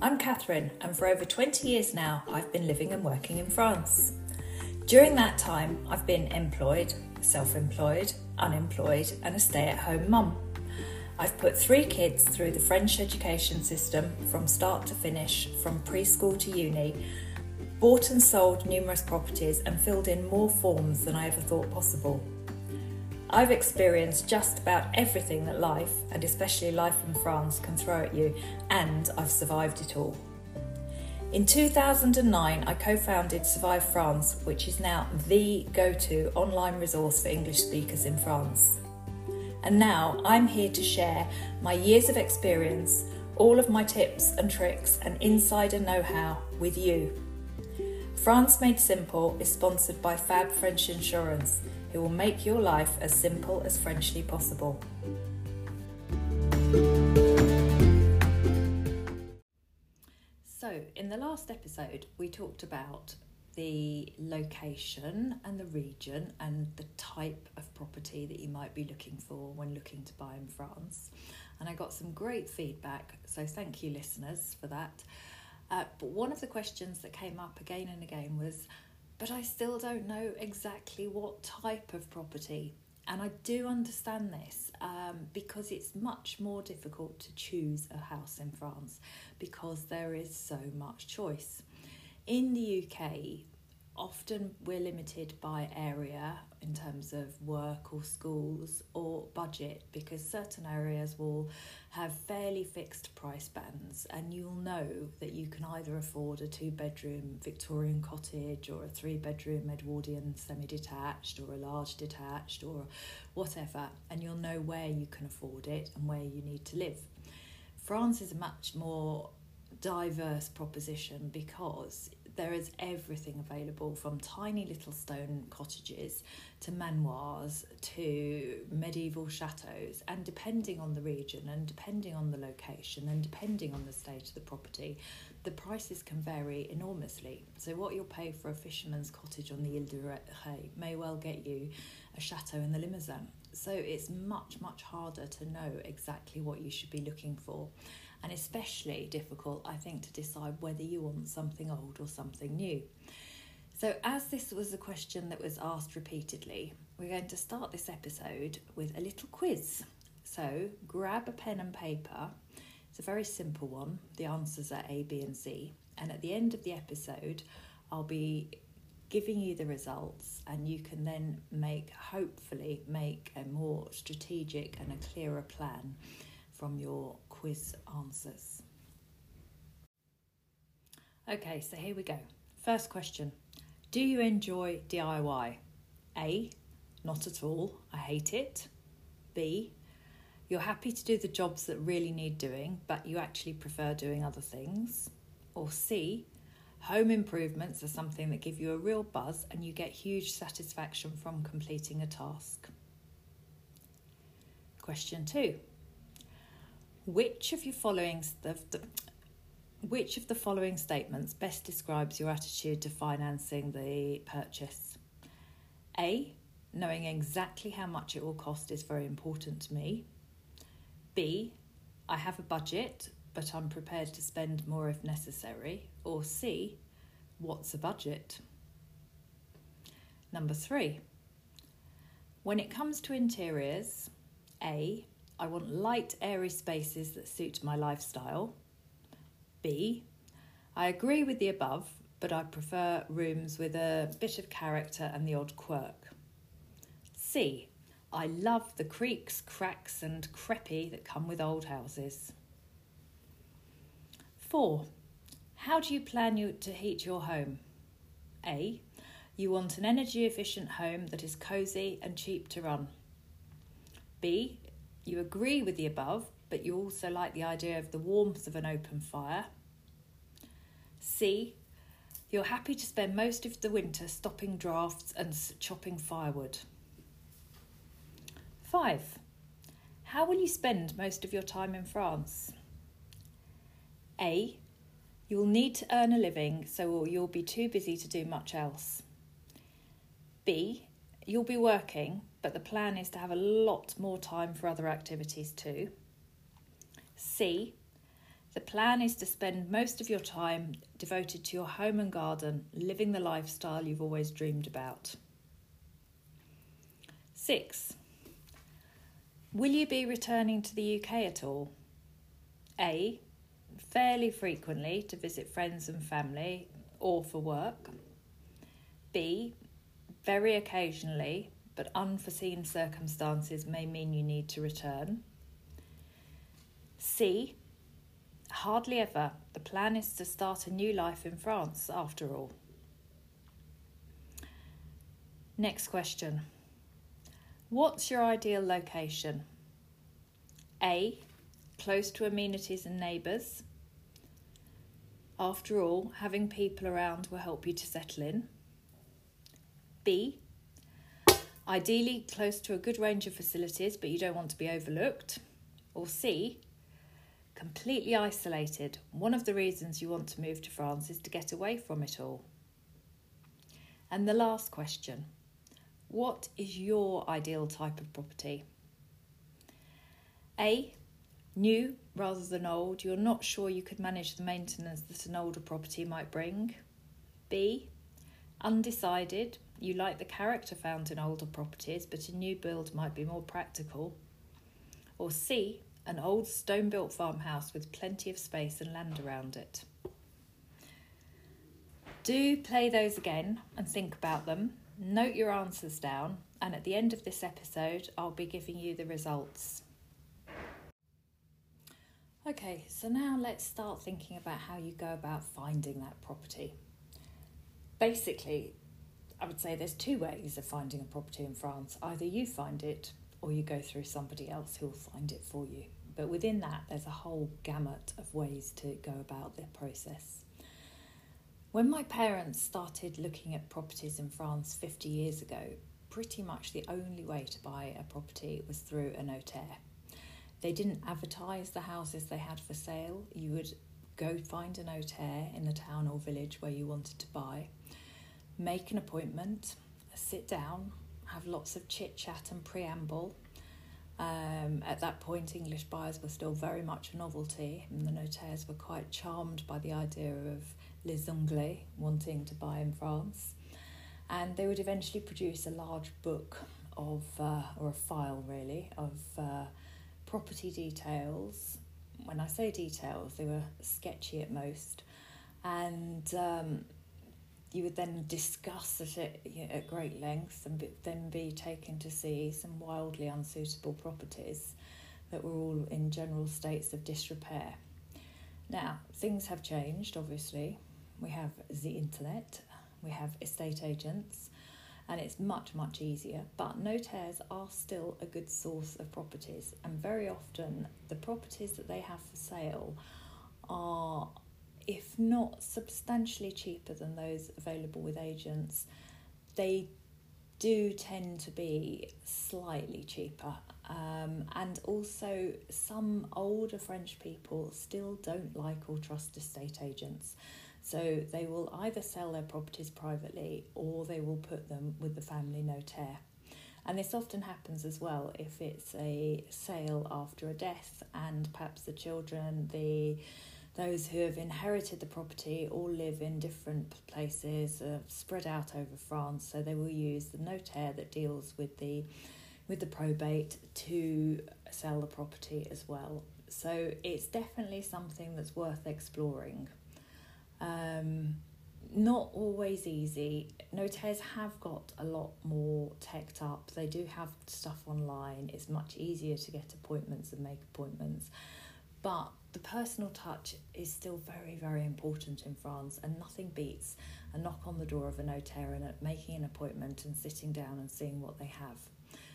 I'm Catherine, and for over 20 years now, I've been living and working in France. During that time, I've been employed, self employed, unemployed, and a stay at home mum. I've put three kids through the French education system from start to finish, from preschool to uni, bought and sold numerous properties, and filled in more forms than I ever thought possible. I've experienced just about everything that life, and especially life in France, can throw at you, and I've survived it all. In 2009, I co founded Survive France, which is now the go to online resource for English speakers in France. And now I'm here to share my years of experience, all of my tips and tricks, and insider know how with you. France Made Simple is sponsored by Fab French Insurance who will make your life as simple as Frenchly possible. So, in the last episode, we talked about the location and the region and the type of property that you might be looking for when looking to buy in France. And I got some great feedback, so thank you, listeners, for that. Uh, but one of the questions that came up again and again was but I still don't know exactly what type of property. And I do understand this um, because it's much more difficult to choose a house in France because there is so much choice. In the UK, often we're limited by area in terms of work or schools or budget because certain areas will have fairly fixed price bands and you'll know that you can either afford a two bedroom Victorian cottage or a three bedroom Edwardian semi detached or a large detached or whatever and you'll know where you can afford it and where you need to live. France is a much more diverse proposition because there is everything available from tiny little stone cottages to manoirs to medieval chateaus and depending on the region and depending on the location and depending on the state of the property the prices can vary enormously. So what you'll pay for a fisherman's cottage on the Ile de Ré may well get you a chateau in the Limousin. So it's much much harder to know exactly what you should be looking for and especially difficult, I think, to decide whether you want something old or something new. So, as this was a question that was asked repeatedly, we're going to start this episode with a little quiz. So, grab a pen and paper. It's a very simple one. The answers are A, B, and C. And at the end of the episode, I'll be giving you the results and you can then make hopefully make a more strategic and a clearer plan from your quiz answers. Okay, so here we go. First question Do you enjoy DIY? A. Not at all. I hate it. B. You're happy to do the jobs that really need doing, but you actually prefer doing other things. Or C. Home improvements are something that give you a real buzz and you get huge satisfaction from completing a task. Question two which of your following the, the, which of the following statements best describes your attitude to financing the purchase? A. Knowing exactly how much it will cost is very important to me. B. I have a budget, but I'm prepared to spend more if necessary. Or C. What's a budget? Number three. When it comes to interiors, A. I want light, airy spaces that suit my lifestyle. B. I agree with the above, but I prefer rooms with a bit of character and the odd quirk. C. I love the creaks, cracks, and crepi that come with old houses. 4. How do you plan you to heat your home? A. You want an energy efficient home that is cosy and cheap to run. B. You agree with the above, but you also like the idea of the warmth of an open fire. C. You're happy to spend most of the winter stopping drafts and chopping firewood. 5. How will you spend most of your time in France? A. You'll need to earn a living, so you'll be too busy to do much else. B. You'll be working, but the plan is to have a lot more time for other activities too. C. The plan is to spend most of your time devoted to your home and garden, living the lifestyle you've always dreamed about. Six, will you be returning to the UK at all? A, fairly frequently to visit friends and family or for work. B, very occasionally, but unforeseen circumstances may mean you need to return. C, hardly ever. The plan is to start a new life in France after all. Next question. What's your ideal location? A. Close to amenities and neighbours. After all, having people around will help you to settle in. B. Ideally close to a good range of facilities, but you don't want to be overlooked. Or C. Completely isolated. One of the reasons you want to move to France is to get away from it all. And the last question what is your ideal type of property? A. New rather than old. You're not sure you could manage the maintenance that an older property might bring. B. Undecided. You like the character found in older properties, but a new build might be more practical. Or C. An old stone built farmhouse with plenty of space and land around it. Do play those again and think about them Note your answers down, and at the end of this episode, I'll be giving you the results. Okay, so now let's start thinking about how you go about finding that property. Basically, I would say there's two ways of finding a property in France either you find it or you go through somebody else who'll find it for you. But within that, there's a whole gamut of ways to go about the process. When my parents started looking at properties in France 50 years ago, pretty much the only way to buy a property was through a notaire. They didn't advertise the houses they had for sale. You would go find a notaire in the town or village where you wanted to buy, make an appointment, sit down, have lots of chit chat and preamble. Um, at that point, English buyers were still very much a novelty, and the notaires were quite charmed by the idea of Les Anglais wanting to buy in France. And they would eventually produce a large book of, uh, or a file really, of uh, property details. When I say details, they were sketchy at most. And um, you would then discuss it at, at great length and be, then be taken to see some wildly unsuitable properties that were all in general states of disrepair. Now, things have changed, obviously we have the internet, we have estate agents, and it's much, much easier. But notaires are still a good source of properties, and very often the properties that they have for sale are, if not substantially cheaper than those available with agents, they do tend to be slightly cheaper. Um, and also, some older French people still don't like or trust estate agents. So they will either sell their properties privately or they will put them with the family notaire. And this often happens as well if it's a sale after a death and perhaps the children, the those who have inherited the property all live in different places, uh, spread out over France. So they will use the notaire that deals with the with the probate to sell the property as well. So it's definitely something that's worth exploring. Um, not always easy. Notaires have got a lot more teched up. They do have stuff online. It's much easier to get appointments and make appointments. But the personal touch is still very, very important in France, and nothing beats a knock on the door of a notaire and making an appointment and sitting down and seeing what they have.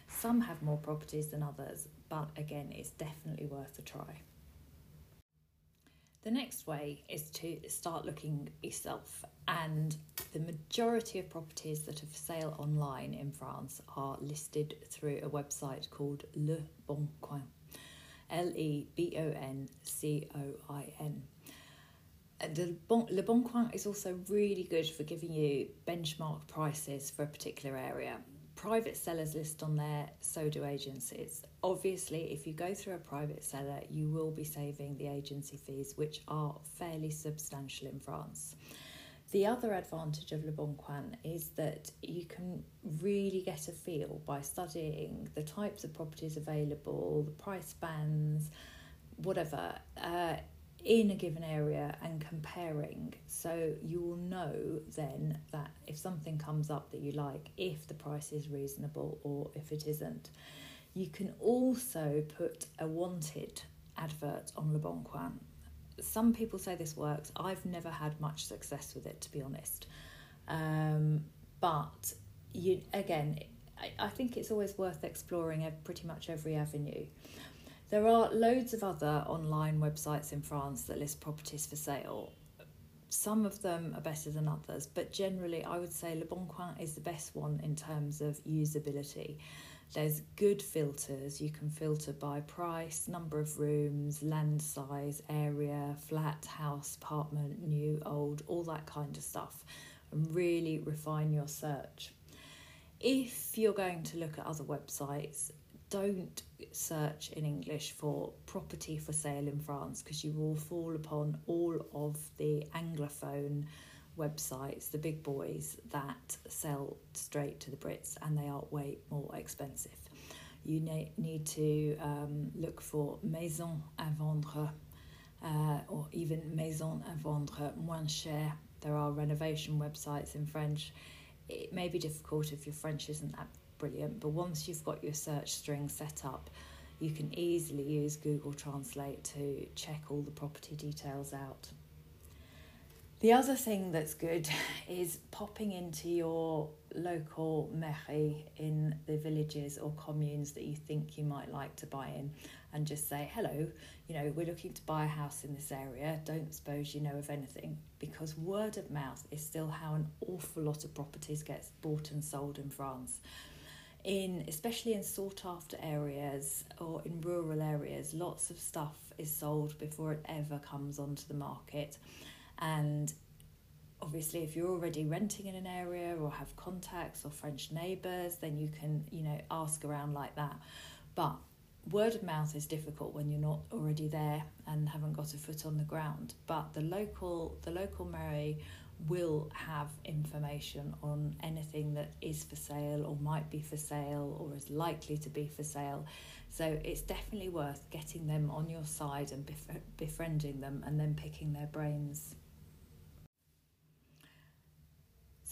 Some have more properties than others, but again, it's definitely worth a try. The next way is to start looking yourself, and the majority of properties that are for sale online in France are listed through a website called Le Bon Coin. L E B O N C O I N. Uh, the bon, Le Bon Coin is also really good for giving you benchmark prices for a particular area. private sellers list on there, so do agencies. Obviously, if you go through a private seller, you will be saving the agency fees, which are fairly substantial in France. The other advantage of Le Bon Coin is that you can really get a feel by studying the types of properties available, the price bands, whatever, uh, in a given area and comparing. So you will know then that if something comes up that you like, if the price is reasonable or if it isn't. You can also put a wanted advert on Le Bon Coin some people say this works. I've never had much success with it, to be honest. Um, but you again, I, I think it's always worth exploring pretty much every avenue. There are loads of other online websites in France that list properties for sale. Some of them are better than others, but generally, I would say Le Bon Coin is the best one in terms of usability. There's good filters. You can filter by price, number of rooms, land size, area, flat, house, apartment, new, old, all that kind of stuff, and really refine your search. If you're going to look at other websites, don't search in English for property for sale in France because you will fall upon all of the Anglophone websites, the big boys that sell straight to the Brits, and they are way more expensive. You need to um, look for maison à vendre uh, or even maison à vendre moins cher. There are renovation websites in French. It may be difficult if your French isn't that brilliant, but once you've got your search string set up, you can easily use Google Translate to check all the property details out. The other thing that's good is popping into your local mairie in the villages or communes that you think you might like to buy in and just say, hello, you know, we're looking to buy a house in this area. Don't suppose you know of anything because word of mouth is still how an awful lot of properties gets bought and sold in France. In especially in sought after areas or in rural areas, lots of stuff is sold before it ever comes onto the market and obviously if you're already renting in an area or have contacts or french neighbours then you can you know ask around like that. But word of mouth is difficult when you're not already there and haven't got a foot on the ground. But the local the local mairie will have information on anything that is for sale or might be for sale or is likely to be for sale. So it's definitely worth getting them on your side and befriending them and then picking their brains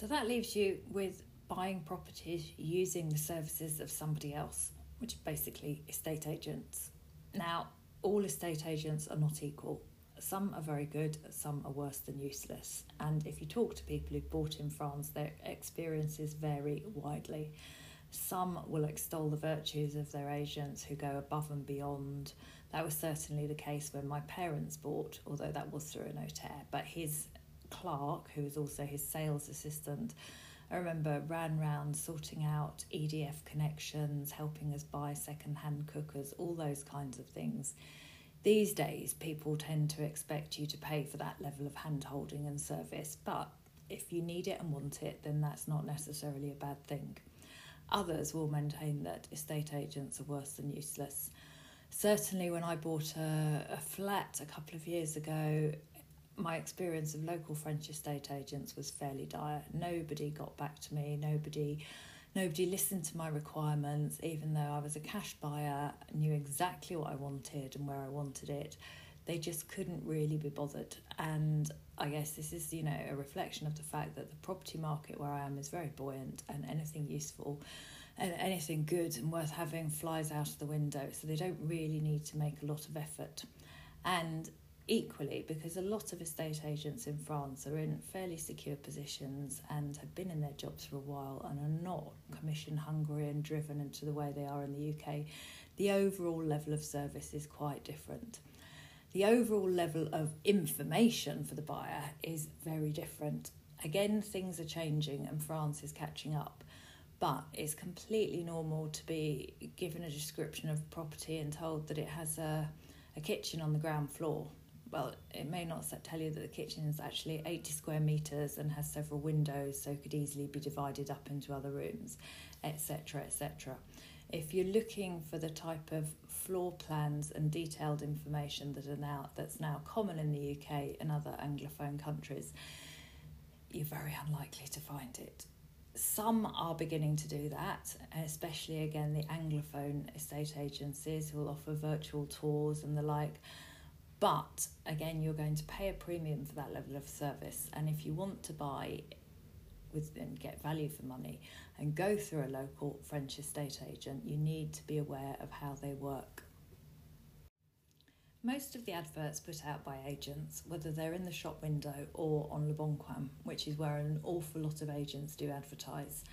So that leaves you with buying properties using the services of somebody else, which are basically estate agents. Now, all estate agents are not equal. Some are very good, some are worse than useless. And if you talk to people who've bought in France, their experiences vary widely. Some will extol the virtues of their agents who go above and beyond. That was certainly the case when my parents bought, although that was through a notaire. But his clerk, who was also his sales assistant, I remember ran round sorting out EDF connections, helping us buy second-hand cookers, all those kinds of things. These days, people tend to expect you to pay for that level of hand holding and service, but if you need it and want it, then that's not necessarily a bad thing. Others will maintain that estate agents are worse than useless. Certainly, when I bought a, a flat a couple of years ago, my experience of local French estate agents was fairly dire. Nobody got back to me. Nobody, nobody listened to my requirements. Even though I was a cash buyer, knew exactly what I wanted and where I wanted it, they just couldn't really be bothered. And I guess this is, you know, a reflection of the fact that the property market where I am is very buoyant, and anything useful and anything good and worth having flies out of the window. So they don't really need to make a lot of effort. And equally because a lot of estate agents in France are in fairly secure positions and have been in their jobs for a while and are not commission hungry and driven into the way they are in the UK, the overall level of service is quite different. The overall level of information for the buyer is very different. Again, things are changing and France is catching up, but it's completely normal to be given a description of property and told that it has a, a kitchen on the ground floor well, it may not tell you that the kitchen is actually 80 square metres and has several windows, so could easily be divided up into other rooms, etc. etc. If you're looking for the type of floor plans and detailed information that are now that's now common in the UK and other anglophone countries, you're very unlikely to find it. Some are beginning to do that, especially again the anglophone estate agencies who will offer virtual tours and the like. But again, you're going to pay a premium for that level of service, and if you want to buy with and get value for money and go through a local French estate agent, you need to be aware of how they work. Most of the adverts put out by agents, whether they're in the shop window or on Le Bon Coin, which is where an awful lot of agents do advertise,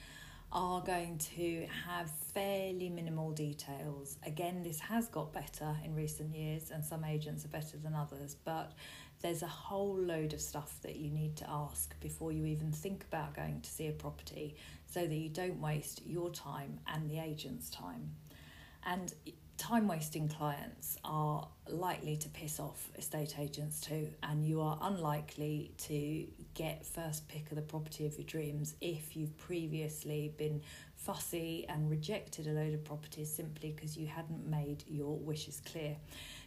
are going to have fairly minimal details. Again, this has got better in recent years, and some agents are better than others, but there's a whole load of stuff that you need to ask before you even think about going to see a property so that you don't waste your time and the agent's time. And time wasting clients are likely to piss off estate agents too, and you are unlikely to get first pick of the property of your dreams if you've previously been fussy and rejected a load of properties simply because you hadn't made your wishes clear.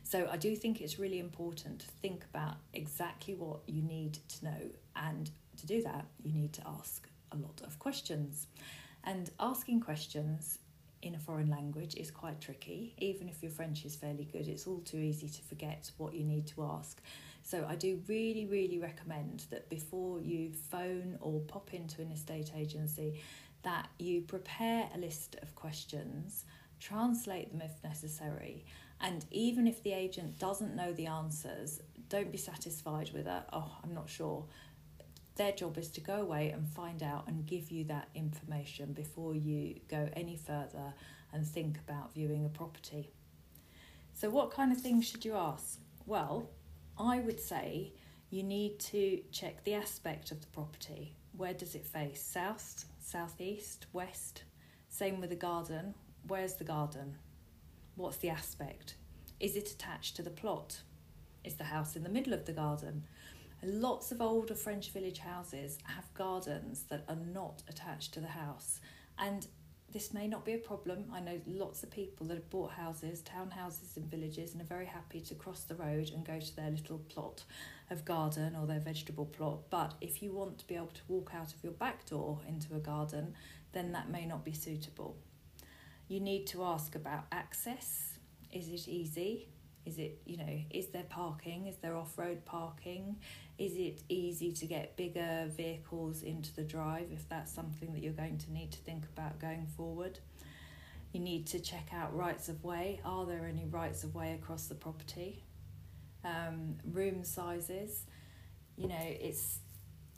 So, I do think it's really important to think about exactly what you need to know, and to do that, you need to ask a lot of questions. And asking questions in a foreign language is quite tricky. Even if your French is fairly good, it's all too easy to forget what you need to ask. So I do really, really recommend that before you phone or pop into an estate agency, that you prepare a list of questions, translate them if necessary, and even if the agent doesn't know the answers, don't be satisfied with a, oh, I'm not sure. Their job is to go away and find out and give you that information before you go any further and think about viewing a property. So, what kind of things should you ask? Well, I would say you need to check the aspect of the property. Where does it face? South, southeast, west? Same with the garden. Where's the garden? What's the aspect? Is it attached to the plot? Is the house in the middle of the garden? Lots of older French village houses have gardens that are not attached to the house. And this may not be a problem. I know lots of people that have bought houses, townhouses in villages, and are very happy to cross the road and go to their little plot of garden or their vegetable plot. But if you want to be able to walk out of your back door into a garden, then that may not be suitable. You need to ask about access. Is it easy? Is it, you know, is there parking? Is there off road parking? Is it easy to get bigger vehicles into the drive if that's something that you're going to need to think about going forward? You need to check out rights of way. Are there any rights of way across the property? Um, room sizes. You know, it's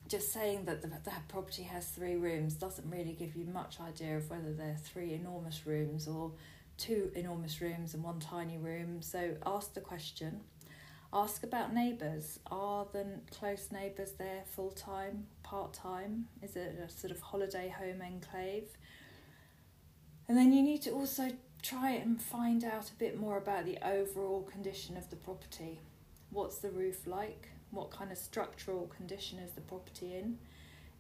just saying that the, property has three rooms doesn't really give you much idea of whether they're three enormous rooms or two enormous rooms and one tiny room. So ask the question Ask about neighbours. Are the close neighbours there full time, part time? Is it a sort of holiday home enclave? And then you need to also try and find out a bit more about the overall condition of the property. What's the roof like? What kind of structural condition is the property in?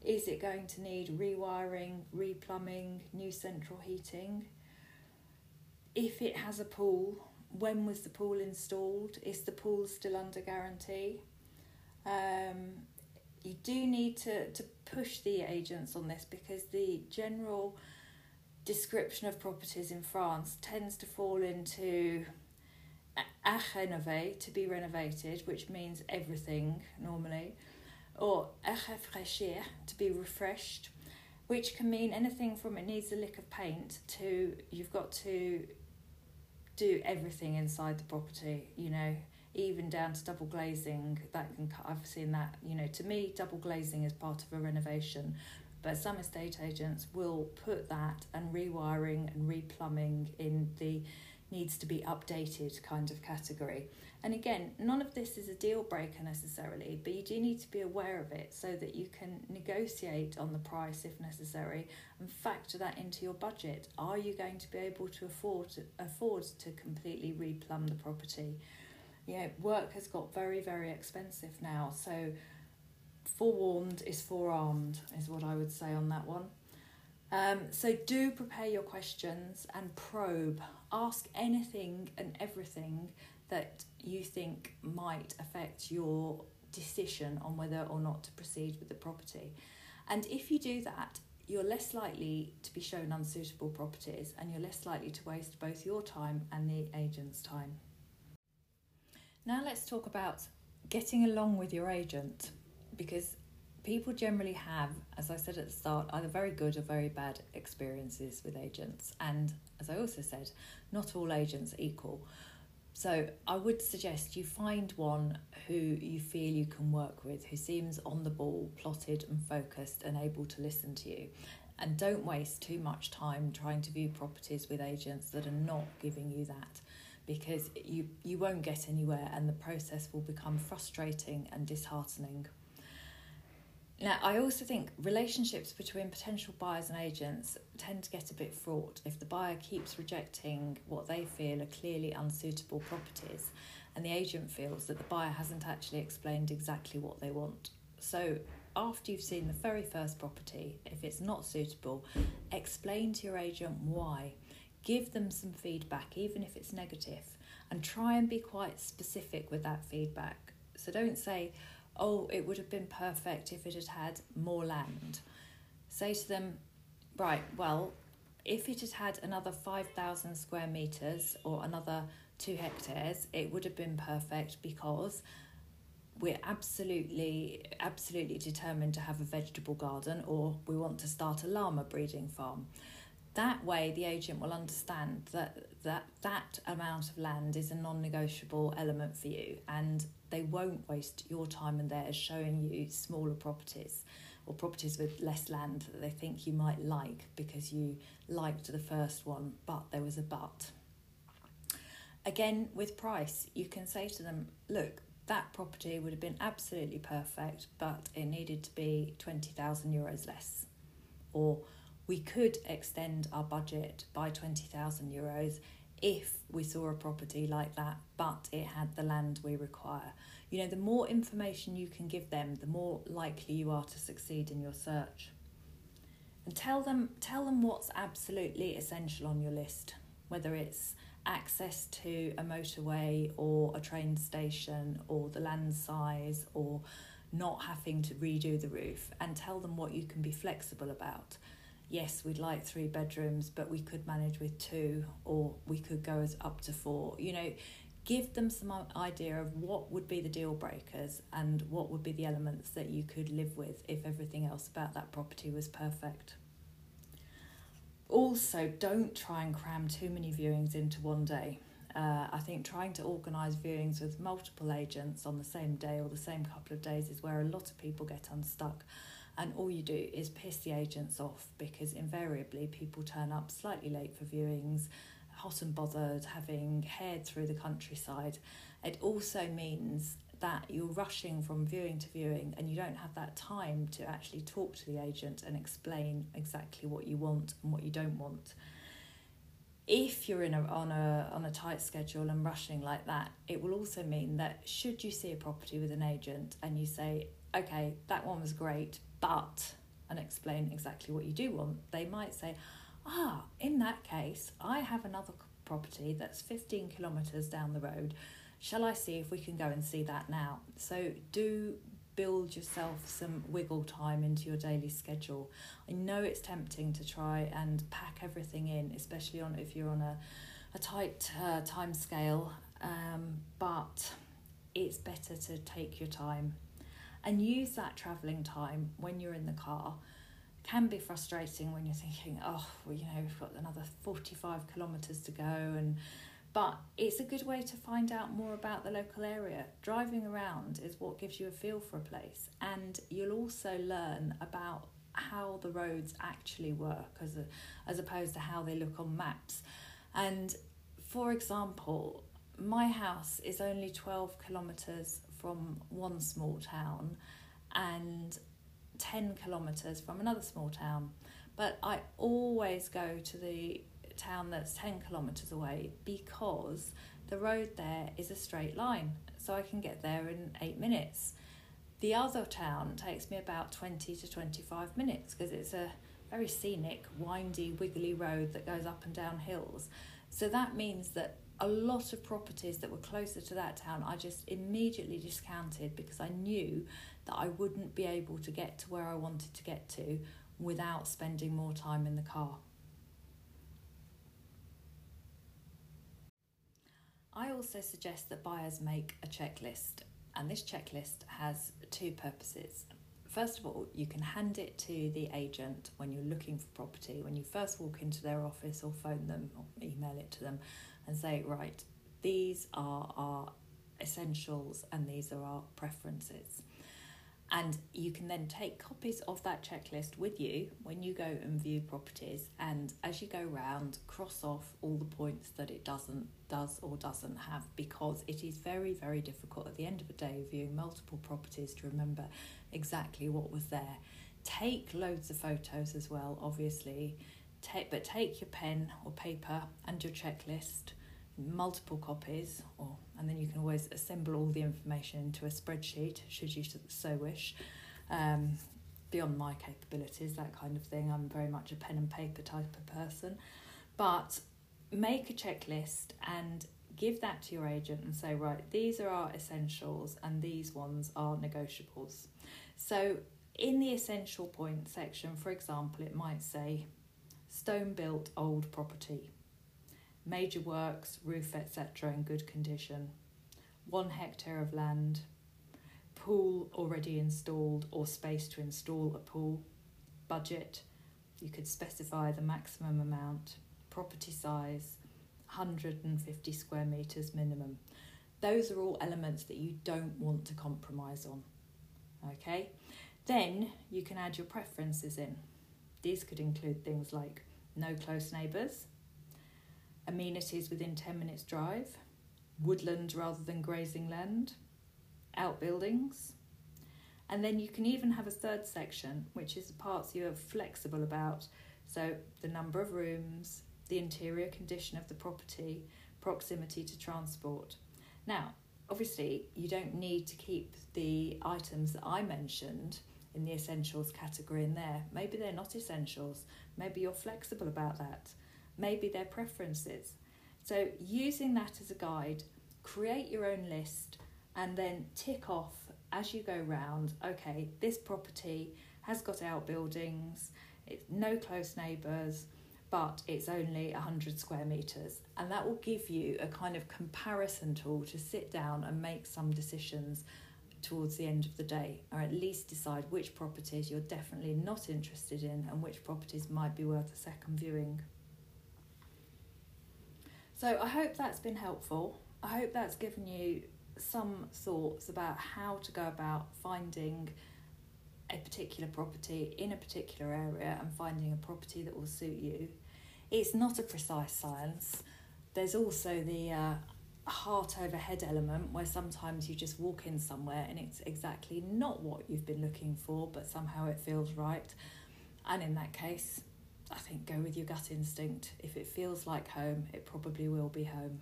Is it going to need rewiring, replumbing, new central heating? If it has a pool, when was the pool installed? Is the pool still under guarantee? Um, you do need to, to push the agents on this because the general description of properties in France tends to fall into à rénover, to be renovated, which means everything normally, or à rafraîchir, to be refreshed, which can mean anything from it needs a lick of paint to you've got to do everything inside the property, you know, even down to double glazing. That can I've seen that, you know, to me double glazing is part of a renovation, but some estate agents will put that and rewiring and replumbing in the needs to be updated kind of category. And again, none of this is a deal breaker necessarily, but you do need to be aware of it so that you can negotiate on the price if necessary and factor that into your budget. Are you going to be able to afford to, afford to completely replumb the property? You know, work has got very, very expensive now. So, forewarned is forearmed, is what I would say on that one. Um, so, do prepare your questions and probe. Ask anything and everything that you think might affect your decision on whether or not to proceed with the property. And if you do that, you're less likely to be shown unsuitable properties and you're less likely to waste both your time and the agent's time. Now, let's talk about getting along with your agent because people generally have, as I said at the start, either very good or very bad experiences with agents. And as I also said, not all agents are equal. So I would suggest you find one who you feel you can work with, who seems on the ball, plotted and focused and able to listen to you. And don't waste too much time trying to view properties with agents that are not giving you that because you, you won't get anywhere and the process will become frustrating and disheartening. Now, I also think relationships between potential buyers and agents tend to get a bit fraught if the buyer keeps rejecting what they feel are clearly unsuitable properties and the agent feels that the buyer hasn't actually explained exactly what they want. So, after you've seen the very first property, if it's not suitable, explain to your agent why. Give them some feedback, even if it's negative, and try and be quite specific with that feedback. So, don't say, oh, it would have been perfect if it had had more land. Say to them, right, well, if it had had another 5,000 square metres or another two hectares, it would have been perfect because we're absolutely, absolutely determined to have a vegetable garden or we want to start a llama breeding farm. That way, the agent will understand that that, that amount of land is a non negotiable element for you and they won't waste your time and theirs showing you smaller properties or properties with less land that they think you might like because you liked the first one, but there was a but. Again, with price, you can say to them, look, that property would have been absolutely perfect, but it needed to be 20,000 euros less. Or we could extend our budget by 20,000 euros if we saw a property like that, but it had the land we require. You know, the more information you can give them, the more likely you are to succeed in your search. And tell them tell them what's absolutely essential on your list, whether it's access to a motorway or a train station or the land size or not having to redo the roof and tell them what you can be flexible about yes, we'd like three bedrooms, but we could manage with two, or we could go as up to four. You know, give them some idea of what would be the deal breakers and what would be the elements that you could live with if everything else about that property was perfect. Also, don't try and cram too many viewings into one day. Uh, I think trying to organise viewings with multiple agents on the same day or the same couple of days is where a lot of people get unstuck and all you do is piss the agents off because invariably people turn up slightly late for viewings, hot and bothered, having head through the countryside. It also means that you're rushing from viewing to viewing and you don't have that time to actually talk to the agent and explain exactly what you want and what you don't want. If you're in a, on a on a tight schedule and rushing like that, it will also mean that should you see a property with an agent and you say, okay, that one was great, but, and explain exactly what you do want, they might say, ah, in that case, I have another property that's 15 kilometres down the road. Shall I see if we can go and see that now? So do build yourself some wiggle time into your daily schedule. I know it's tempting to try and pack everything in, especially on if you're on a, a tight uh, time scale, um, but it's better to take your time and use that travelling time when you're in the car. Can be frustrating when you're thinking oh well you know we've got another 45 kilometres to go and but it's a good way to find out more about the local area. Driving around is what gives you a feel for a place and you'll also learn about how the roads actually work as a, as opposed to how they look on maps. And for example my house is only 12 kilometres from one small town and 10 kilometres from another small town. But I always go to the town that's 10 kilometres away because the road there is a straight line, so I can get there in eight minutes. The other town takes me about 20 to 25 minutes because it's a very scenic, windy, wiggly road that goes up and down hills. So that means that a lot of properties that were closer to that town I just immediately discounted because I knew that I wouldn't be able to get to where I wanted to get to without spending more time in the car. I also suggest that buyers make a checklist, and this checklist has two purposes. First of all, you can hand it to the agent when you're looking for property, when you first walk into their office or phone them or email it to them and say, right, these are our essentials and these are our preferences. And you can then take copies of that checklist with you when you go and view properties. And as you go round, cross off all the points that it doesn't, does or doesn't have, because it is very, very difficult at the end of a day viewing multiple properties to remember exactly what was there. Take loads of photos as well, obviously. Take, but take your pen or paper and your checklist multiple copies or and then you can always assemble all the information into a spreadsheet should you so wish. Um, beyond my capabilities that kind of thing. I'm very much a pen and paper type of person. But make a checklist and give that to your agent and say right these are our essentials and these ones are negotiables. So in the essential point section for example it might say stone built old property major works, roof, etc., in good condition, one hectare of land, pool already installed or space to install a pool, budget, you could specify the maximum amount, property size, 150 square metres minimum. Those are all elements that you don't want to compromise on. Okay, then you can add your preferences in. These could include things like no close neighbours, amenities within 10 minutes drive, woodland rather than grazing land, outbuildings. And then you can even have a third section, which is the parts you're flexible about. So the number of rooms, the interior condition of the property, proximity to transport. Now, obviously, you don't need to keep the items that I mentioned in the essentials category in there. Maybe they're not essentials. Maybe you're flexible about that maybe their preferences. So, using that as a guide, create your own list and then tick off as you go round okay, this property has got outbuildings, it's no close neighbours, but it's only 100 square metres. And that will give you a kind of comparison tool to sit down and make some decisions towards the end of the day, or at least decide which properties you're definitely not interested in and which properties might be worth a second viewing. So I hope that's been helpful. I hope that's given you some thoughts about how to go about finding a particular property in a particular area and finding a property that will suit you. It's not a precise science. There's also the uh, heart over head element where sometimes you just walk in somewhere and it's exactly not what you've been looking for, but somehow it feels right. And in that case, I think go with your gut instinct. If it feels like home, it probably will be home.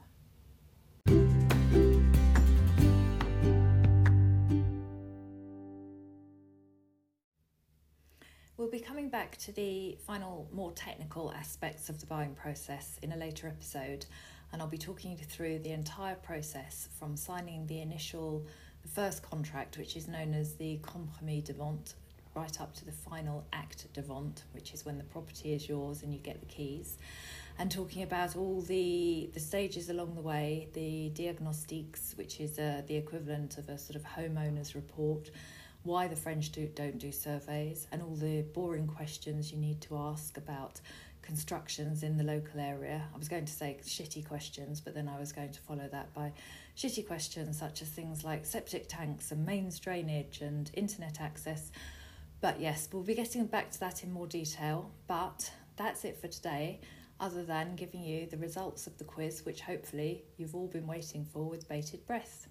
We'll be coming back to the final, more technical aspects of the buying process in a later episode, and I'll be talking you through the entire process from signing the initial, the first contract, which is known as the compromis de vente, right up to the final acte de vente, which is when the property is yours and you get the keys, and talking about all the, the stages along the way, the diagnostiques, which is uh, the equivalent of a sort of homeowner's report, why the French do, don't do surveys, and all the boring questions you need to ask about constructions in the local area. I was going to say shitty questions, but then I was going to follow that by shitty questions such as things like septic tanks and mains drainage and internet access but yes, we'll be getting back to that in more detail. But that's it for today, other than giving you the results of the quiz, which hopefully you've all been waiting for with bated breath.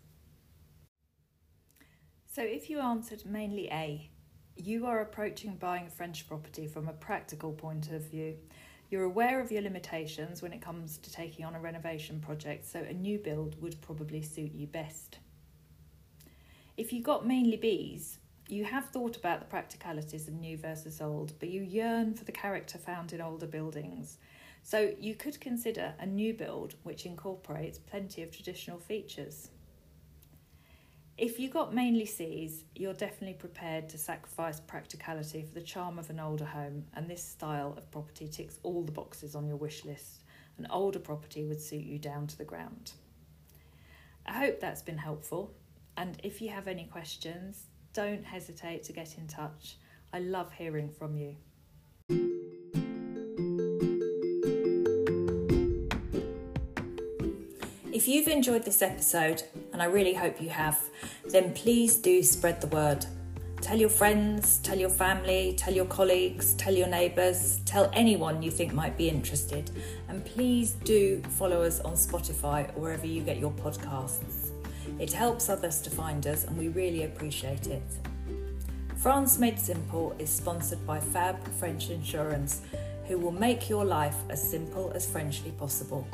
So, if you answered mainly A, you are approaching buying a French property from a practical point of view. You're aware of your limitations when it comes to taking on a renovation project, so a new build would probably suit you best. If you got mainly bees, you have thought about the practicalities of new versus old, but you yearn for the character found in older buildings. So you could consider a new build which incorporates plenty of traditional features. If you got mainly Cs, you're definitely prepared to sacrifice practicality for the charm of an older home, and this style of property ticks all the boxes on your wish list. An older property would suit you down to the ground. I hope that's been helpful, and if you have any questions, don't hesitate to get in touch. I love hearing from you. If you've enjoyed this episode, and I really hope you have, then please do spread the word. Tell your friends, tell your family, tell your colleagues, tell your neighbours, tell anyone you think might be interested. And please do follow us on Spotify or wherever you get your podcasts. It helps others to find us, and we really appreciate it. France Made Simple is sponsored by Fab French Insurance, who will make your life as simple as Frenchly possible.